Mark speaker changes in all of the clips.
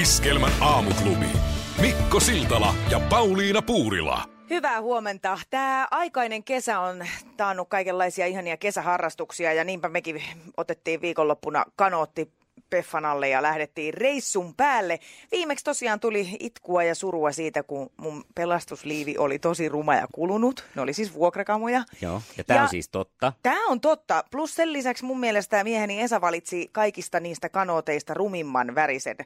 Speaker 1: Iskelmän aamuklubi. Mikko Siltala ja Pauliina Puurila.
Speaker 2: Hyvää huomenta. Tämä aikainen kesä on taannut kaikenlaisia ihania kesäharrastuksia ja niinpä mekin otettiin viikonloppuna kanootti Peffan alle ja lähdettiin reissun päälle. Viimeksi tosiaan tuli itkua ja surua siitä, kun mun pelastusliivi oli tosi ruma ja kulunut. Ne oli siis vuokrakamoja.
Speaker 3: Joo, ja tämä on siis totta.
Speaker 2: Tämä on totta. Plus sen lisäksi mun mielestä mieheni Esa valitsi kaikista niistä kanooteista rumimman värisen.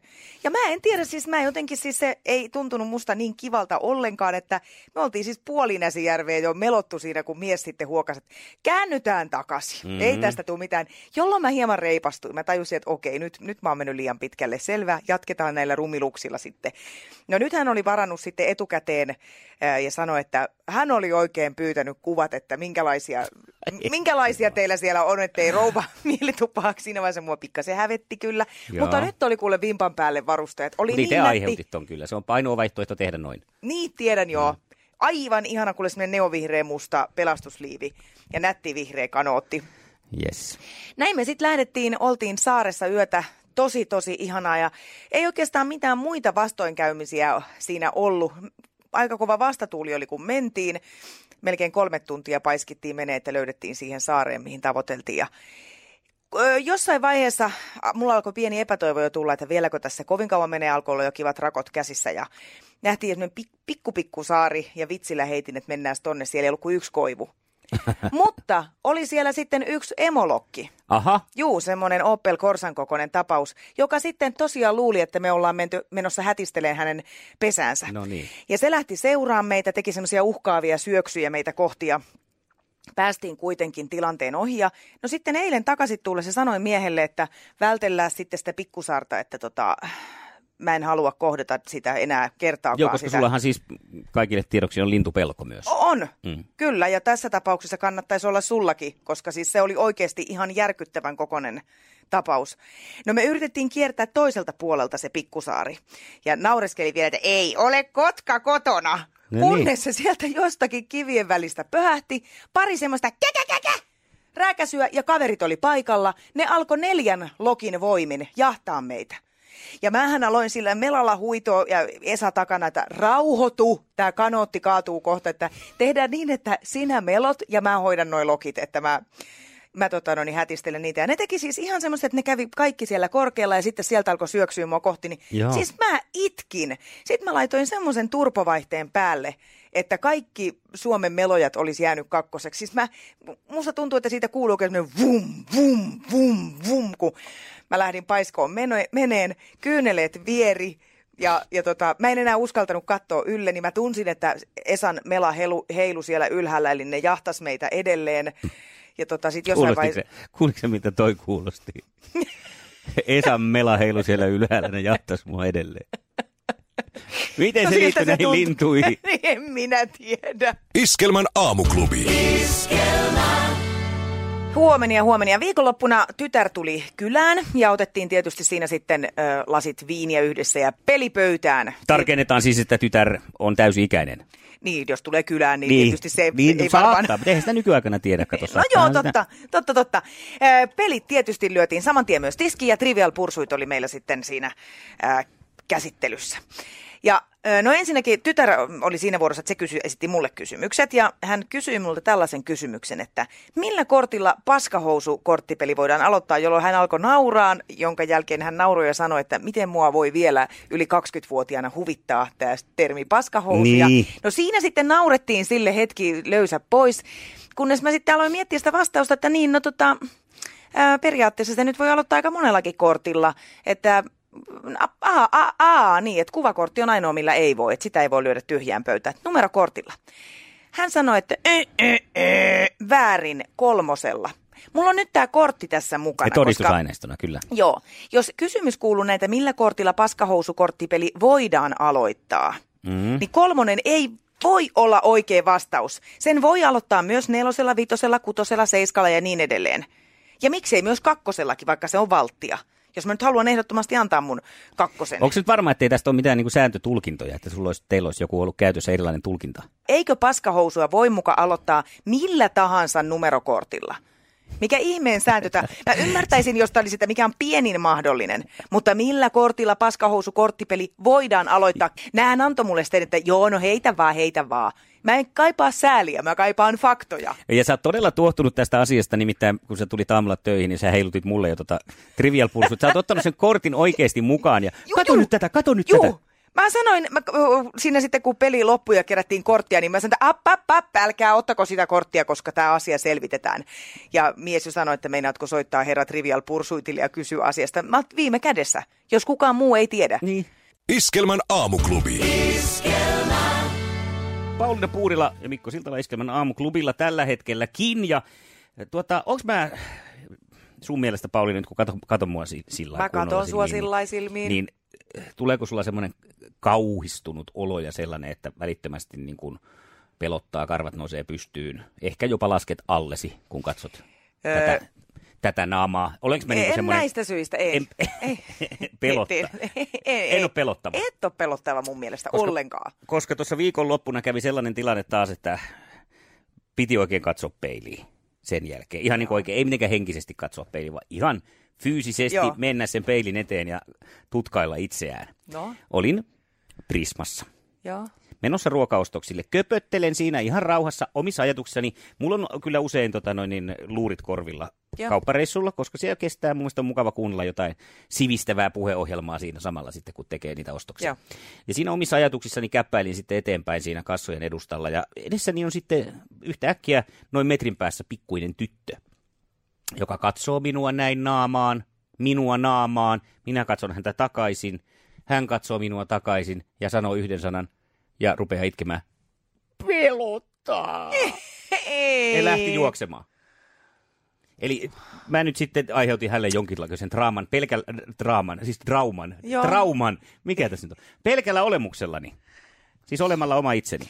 Speaker 2: Ja mä en tiedä, siis mä jotenkin siis se ei tuntunut musta niin kivalta ollenkaan, että me oltiin siis Puolinäsijärveä jo melottu siinä, kun mies sitten huokasi, että käännytään takaisin. Mm-hmm. Ei tästä tule mitään. Jolloin mä hieman reipastuin. Mä tajusin, että okei, nyt nyt mä oon mennyt liian pitkälle. Selvä, jatketaan näillä rumiluksilla sitten. No nyt hän oli varannut sitten etukäteen ää, ja sanoi, että hän oli oikein pyytänyt kuvat, että minkälaisia, minkälaisia teillä siellä on, ettei rouva mielitupaaksi. Siinä vaiheessa mua pikkasen hävetti kyllä. Joo. Mutta nyt oli kuule vimpan päälle varustajat. Oli
Speaker 3: niin,
Speaker 2: niin
Speaker 3: te aiheutit ton kyllä. Se on ainoa vaihtoehto tehdä noin.
Speaker 2: Niin, tiedän joo. Mm. Aivan ihana, kuule semmoinen neovihreä musta pelastusliivi ja nätti vihreä kanootti.
Speaker 3: Yes.
Speaker 2: Näin me sitten lähdettiin, oltiin saaressa yötä, tosi tosi ihanaa ja ei oikeastaan mitään muita vastoinkäymisiä siinä ollut. Aika kova vastatuuli oli kun mentiin. Melkein kolme tuntia paiskittiin menee, että löydettiin siihen saareen, mihin tavoiteltiin. Ja jossain vaiheessa mulla alkoi pieni epätoivo jo tulla, että vieläkö tässä kovin kauan menee, alkoi olla jo kivat rakot käsissä ja nähtiin että pikku pikku saari ja vitsillä heitin, että mennään tonne, siellä ei ollut kuin yksi koivu. Mutta oli siellä sitten yksi emolokki.
Speaker 3: Aha.
Speaker 2: Juu, semmoinen Opel Korsan kokoinen tapaus, joka sitten tosiaan luuli, että me ollaan menty, menossa hätisteleen hänen pesäänsä.
Speaker 3: No niin.
Speaker 2: Ja se lähti seuraamaan meitä, teki semmoisia uhkaavia syöksyjä meitä kohti ja päästiin kuitenkin tilanteen ohi. Ja no sitten eilen takaisin tulle se sanoi miehelle, että vältellään sitten sitä pikkusaarta, että tota, mä en halua kohdata sitä enää kertaakaan.
Speaker 3: Joo, koska
Speaker 2: sitä.
Speaker 3: sullahan siis kaikille tiedoksi on lintupelko myös.
Speaker 2: On, mm. kyllä. Ja tässä tapauksessa kannattaisi olla sullakin, koska siis se oli oikeasti ihan järkyttävän kokonen tapaus. No me yritettiin kiertää toiselta puolelta se pikkusaari. Ja naureskeli vielä, että ei ole kotka kotona. No kunnes niin. se sieltä jostakin kivien välistä pöhähti. Pari semmoista käkäkäkä rääkäsyä ja kaverit oli paikalla. Ne alkoi neljän lokin voimin jahtaa meitä. Ja mähän aloin sillä melalla huitoa ja Esa takana, että rauhoitu, tämä kanootti kaatuu kohta, että tehdään niin, että sinä melot ja mä hoidan noin lokit, että mä mä tota, no, niin hätistelen niitä. Ja ne teki siis ihan semmoista, että ne kävi kaikki siellä korkealla ja sitten sieltä alkoi syöksyä mua kohti. Niin
Speaker 3: Joo.
Speaker 2: siis mä itkin. Sitten mä laitoin semmoisen turpovaihteen päälle, että kaikki Suomen melojat olisi jäänyt kakkoseksi. Siis mä, musta tuntuu, että siitä kuuluu semmoinen vum, vum, vum, vum, kun mä lähdin paiskoon meno- meneen, kyyneleet vieri, ja, ja tota, mä en enää uskaltanut katsoa ylle, niin mä tunsin, että Esan mela heilu, heilu siellä ylhäällä, eli ne jahtas meitä edelleen. Ja tota, sit jossain vaiheessa...
Speaker 3: Kuulitko se, mitä toi kuulosti? Esan mela heilu siellä ylhäällä, ne jahtas mua edelleen. Miten no se liittyy näihin tunt... lintuihin?
Speaker 2: en minä tiedä.
Speaker 1: Iskelmän aamuklubi.
Speaker 2: Iskelmä. Huomenia, huomenia. Viikonloppuna tytär tuli kylään ja otettiin tietysti siinä sitten ö, lasit viiniä yhdessä ja pelipöytään.
Speaker 3: Tarkennetaan siis, että tytär on täysi-ikäinen.
Speaker 2: Niin, jos tulee kylään, niin, niin. tietysti se
Speaker 3: niin,
Speaker 2: ei
Speaker 3: saattaa,
Speaker 2: varmaan...
Speaker 3: mutta eihän sitä nykyaikana tiedä, kato.
Speaker 2: No joo, totta, totta, totta. Pelit tietysti lyötiin saman tien myös tiskiin ja Trivial Pursuit oli meillä sitten siinä äh, käsittelyssä. Ja no ensinnäkin tytär oli siinä vuorossa, että se kysy, esitti mulle kysymykset ja hän kysyi multa tällaisen kysymyksen, että millä kortilla paskahousu-korttipeli voidaan aloittaa, jolloin hän alkoi nauraan, jonka jälkeen hän nauroi ja sanoi, että miten mua voi vielä yli 20-vuotiaana huvittaa tämä termi paskahousu.
Speaker 3: Niin.
Speaker 2: No siinä sitten naurettiin sille hetki löysä pois, kunnes mä sitten aloin miettiä sitä vastausta, että niin, no tota, periaatteessa se nyt voi aloittaa aika monellakin kortilla, että Aa, aa, aa, niin, että kuvakortti on ainoa, millä ei voi, että sitä ei voi lyödä tyhjään pöytään. Numerokortilla. Hän sanoi, että e, e, e, väärin kolmosella. mulla on nyt tämä kortti tässä mukana.
Speaker 3: Ja todistusaineistona, koska, kyllä.
Speaker 2: Joo. Jos kysymys kuuluu näitä, millä kortilla paskahousukorttipeli voidaan aloittaa, mm. niin kolmonen ei voi olla oikea vastaus. Sen voi aloittaa myös nelosella, vitosella, kutosella, seiskalla ja niin edelleen. Ja miksei myös kakkosellakin, vaikka se on valttia. Jos mä nyt haluan ehdottomasti antaa mun kakkosen.
Speaker 3: Onko nyt varma, että ei tästä ole mitään niin kuin sääntötulkintoja, että sulla olisi, teillä olisi joku ollut käytössä erilainen tulkinta?
Speaker 2: Eikö paskahousua voi muka aloittaa millä tahansa numerokortilla? Mikä ihmeen sääntötä? Mä ymmärtäisin, jos tämä olisi sitä, mikä on pienin mahdollinen. Mutta millä kortilla paskahousu korttipeli voidaan aloittaa? Nähän antoi mulle sitten, että joo, no heitä vaan, heitä vaan. Mä en kaipaa sääliä, mä kaipaan faktoja.
Speaker 3: Ja sä oot todella tuottunut tästä asiasta, nimittäin kun sä tulit aamulla töihin, niin sä heilutit mulle jo tota trivial pulsut. Sä oot ottanut sen kortin oikeasti mukaan ja juu, kato juu. nyt tätä, kato nyt juu. tätä.
Speaker 2: Mä sanoin, mä, siinä sitten kun peli loppui ja kerättiin korttia, niin mä sanoin, että app, app, app, älkää ottako sitä korttia, koska tämä asia selvitetään. Ja mies jo sanoi, että meinaatko soittaa herra Trivial Pursuitille ja kysyä asiasta. Mä viime kädessä, jos kukaan muu ei tiedä.
Speaker 3: Niin.
Speaker 1: Iskelmän aamuklubi.
Speaker 3: Iskelmä. Pauliina Puurila ja Mikko Siltala Iskelmän aamuklubilla tällä hetkelläkin. Ja tuota, onks mä sun mielestä, Pauliina, nyt kun kato, kato mua sillä
Speaker 2: Mä katon sua niin, sillä silmiin.
Speaker 3: Niin, tuleeko sulla semmoinen kauhistunut olo ja sellainen, että välittömästi niin kuin pelottaa, karvat nousee pystyyn. Ehkä jopa lasket allesi, kun katsot öö, tätä, tätä naamaa. Olenko mä niin semmoinen...
Speaker 2: näistä syistä, ei. En,
Speaker 3: ei. pelotta. Ei, ei, ei, en ole pelottava.
Speaker 2: Et ole pelottava mun mielestä koska, ollenkaan.
Speaker 3: Koska tuossa viikonloppuna kävi sellainen tilanne taas, että piti oikein katsoa peiliin sen jälkeen. Ihan niin kuin oikein, ei mitenkään henkisesti katsoa peiliin, vaan ihan fyysisesti Joo. mennä sen peilin eteen ja tutkailla itseään. No. Olin Prismassa.
Speaker 2: Joo.
Speaker 3: Menossa ruokaostoksille. Köpöttelen siinä ihan rauhassa omissa ajatuksissani. Mulla on kyllä usein tota, noin, niin, luurit korvilla Joo. kauppareissulla, koska siellä kestää. Mun mielestä on mukava kuunnella jotain sivistävää puheohjelmaa siinä samalla sitten, kun tekee niitä ostoksia. Joo. Ja siinä omissa ajatuksissani käppäilin sitten eteenpäin siinä kassojen edustalla. Ja edessäni on sitten yhtäkkiä noin metrin päässä pikkuinen tyttö joka katsoo minua näin naamaan, minua naamaan, minä katson häntä takaisin, hän katsoo minua takaisin ja sanoo yhden sanan ja rupeaa itkemään. Pelottaa! Ja lähti juoksemaan. Eli mä nyt sitten aiheutin hänelle jonkinlaisen draaman, pelkällä draaman, siis trauman, Joo. trauman, mikä tässä nyt on, pelkällä olemuksellani, siis olemalla oma itseni.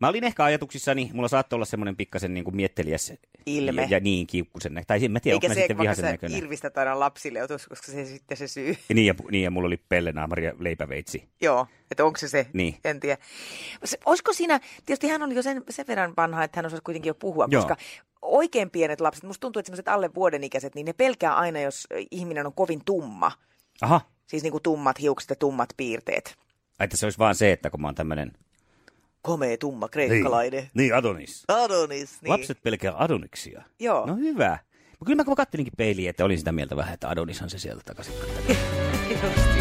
Speaker 3: Mä olin ehkä ajatuksissani, mulla saattoi olla semmoinen pikkasen niin kuin miettelijäs
Speaker 2: Ilme.
Speaker 3: Ja, ja niin kiukkusen Tai en mä tiedä,
Speaker 2: Eikä
Speaker 3: se, sitten vihaisen
Speaker 2: näköinen. irvistä aina lapsille otus, koska se sitten se syy.
Speaker 3: Ja niin, ja, niin, ja mulla oli pellenaamari ja leipäveitsi.
Speaker 2: Joo, että onko se se,
Speaker 3: niin.
Speaker 2: en tiedä. Olisiko siinä, tietysti hän on jo sen, sen verran vanha, että hän osaisi kuitenkin jo puhua,
Speaker 3: Joo.
Speaker 2: koska oikein pienet lapset, musta tuntuu, että sellaiset alle vuoden ikäiset, niin ne pelkää aina, jos ihminen on kovin tumma.
Speaker 3: Aha.
Speaker 2: Siis niin kuin tummat hiukset ja tummat piirteet.
Speaker 3: Ai, että se olisi vaan se, että kun mä oon tämmöinen
Speaker 2: komea, tumma, kreikkalainen.
Speaker 3: Niin, niin Adonis.
Speaker 2: Adonis, niin.
Speaker 3: Lapset pelkää Adoniksia.
Speaker 2: Joo.
Speaker 3: No hyvä. Kyllä mä kattelinkin peiliin, että olin sitä mieltä vähän, että Adonishan se sieltä takaisin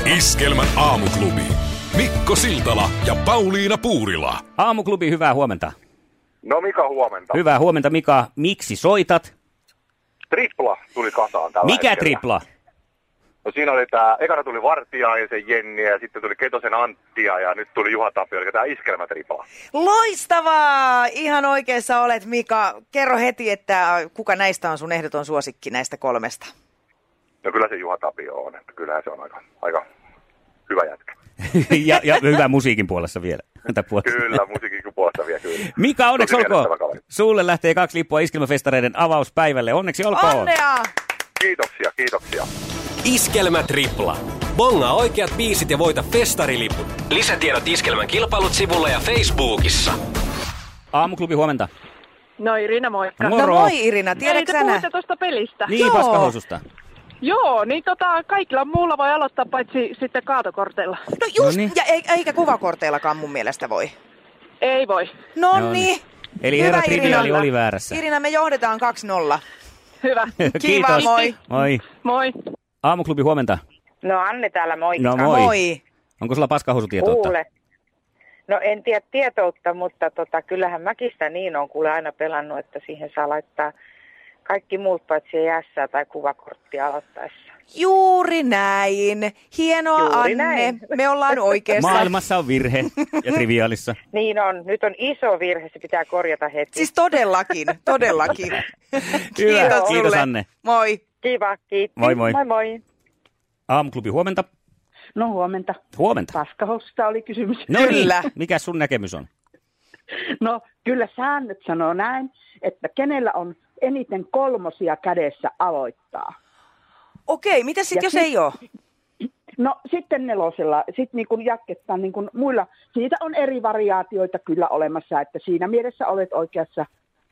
Speaker 1: Iskelmän aamuklubi. Mikko Siltala ja Pauliina Puurila.
Speaker 3: Aamuklubi, hyvää huomenta.
Speaker 4: No Mika, huomenta.
Speaker 3: Hyvää huomenta Mika. Miksi soitat?
Speaker 4: Tripla tuli kasaan tällä
Speaker 3: Mikä
Speaker 4: hetkellä.
Speaker 3: tripla?
Speaker 4: No siinä oli tää, ekana tuli Vartiaisen Jenni ja sitten tuli Ketosen Anttia ja nyt tuli Juha Tapio, eli tää iskelmätripa.
Speaker 2: Loistavaa! Ihan oikeassa olet Mika. Kerro heti, että kuka näistä on sun ehdoton suosikki näistä kolmesta?
Speaker 4: No kyllä se Juha Tapio on, että kyllähän se on aika, aika hyvä jätkä.
Speaker 3: ja, ja hyvä musiikin puolessa vielä.
Speaker 4: Kyllä, musiikin puolesta vielä kyllä.
Speaker 3: Mika, onneksi olkoon. Sulle lähtee kaksi lippua iskelmäfestareiden avauspäivälle. Onneksi olkoon.
Speaker 2: Onnea!
Speaker 4: Kiitoksia, kiitoksia.
Speaker 5: Iskelmä Tripla. Bongaa oikeat biisit ja voita festariliput. Lisätiedot Iskelmän kilpailut sivulla ja Facebookissa.
Speaker 3: Aamuklubi, huomenta.
Speaker 6: No Irina, moikka.
Speaker 3: Moro.
Speaker 2: No moi Irina, tiedätkö
Speaker 6: sä puhutte tuosta pelistä?
Speaker 3: Niin, Joo. paskahoususta.
Speaker 6: Joo, niin tota, kaikilla muulla voi aloittaa paitsi sitten kaatokorteilla.
Speaker 2: No just, Noniin. ja eikä kuvakorteillakaan mun mielestä voi.
Speaker 6: Ei voi.
Speaker 2: No niin.
Speaker 3: Eli herra Triviali oli väärässä.
Speaker 2: Irina, me johdetaan 2-0.
Speaker 6: Hyvä.
Speaker 2: Kiva,
Speaker 3: Kiitos.
Speaker 2: moi.
Speaker 3: Moi.
Speaker 6: Moi.
Speaker 3: Aamuklubi, huomenta.
Speaker 7: No Anne täällä, moikka.
Speaker 3: No moi.
Speaker 2: Moi.
Speaker 3: Onko sulla paskahousutietoutta?
Speaker 7: Kuule. No en tiedä tietoutta, mutta tota, kyllähän mäkin sitä niin on kuule aina pelannut, että siihen saa laittaa kaikki muut paitsi jäässä tai kuvakorttia aloittaessa.
Speaker 2: Juuri näin. Hienoa
Speaker 7: Juuri
Speaker 2: Anne.
Speaker 7: näin.
Speaker 2: Me ollaan oikeassa.
Speaker 3: Maailmassa on virhe ja triviaalissa.
Speaker 7: Niin on. Nyt on iso virhe, se pitää korjata heti.
Speaker 2: Siis todellakin, todellakin. Kiitos
Speaker 3: Kiitos
Speaker 2: sulle.
Speaker 3: Anne.
Speaker 2: Moi.
Speaker 7: Kiva, kiitti.
Speaker 3: Moi, moi.
Speaker 7: Moi moi.
Speaker 3: Aamuklubi, huomenta.
Speaker 8: No huomenta.
Speaker 3: Huomenta.
Speaker 8: Paskahosta oli kysymys.
Speaker 3: No
Speaker 2: Kyllä.
Speaker 3: Niin. Mikä sun näkemys on?
Speaker 8: No kyllä säännöt sanoo näin, että kenellä on eniten kolmosia kädessä aloittaa.
Speaker 2: Okei, mitä sitten jos
Speaker 8: sit-
Speaker 2: ei ole?
Speaker 8: No sitten nelosella, sitten niin kuin jatketaan niin kuin muilla. Siitä on eri variaatioita kyllä olemassa, että siinä mielessä olet oikeassa.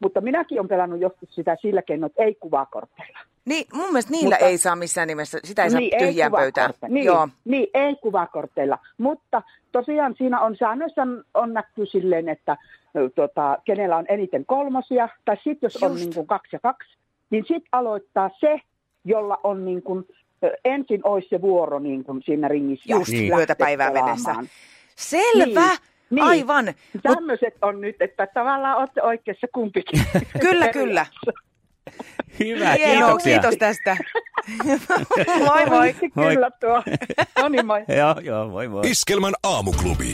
Speaker 8: Mutta minäkin olen pelannut joskus sitä sillä keinoin, että ei kuvakorteilla.
Speaker 2: Niin, mun mielestä niillä
Speaker 8: Mutta-
Speaker 2: ei saa missään nimessä, sitä ei saa
Speaker 8: niin,
Speaker 2: tyhjään pöytään.
Speaker 8: kuvakortte- Niin,
Speaker 2: Joo.
Speaker 8: niin, ei kuvakorteilla. Mutta tosiaan siinä on säännöissä on, on näkyy silleen, että tota, kenellä on eniten kolmosia, tai sitten jos on
Speaker 2: Just.
Speaker 8: niin kuin kaksi ja kaksi, niin sitten aloittaa se, jolla on niin kuin, ensin olisi se vuoro niin kuin siinä ringissä.
Speaker 2: Just,
Speaker 8: lähteä
Speaker 2: yötä päivää
Speaker 8: pelaamaan.
Speaker 2: mennessä. Selvä,
Speaker 8: Niin,
Speaker 2: aivan. Mut,
Speaker 8: Tämmöiset on nyt, että tavallaan olette oikeassa kumpikin.
Speaker 2: kyllä, kyllä.
Speaker 3: Hyvä, kiitoksia.
Speaker 2: kiitos tästä. moi moi.
Speaker 3: Moi.
Speaker 8: Kyllä tuo. No niin, moi.
Speaker 3: Joo, joo, moi moi.
Speaker 1: Iskelmän aamuklubi.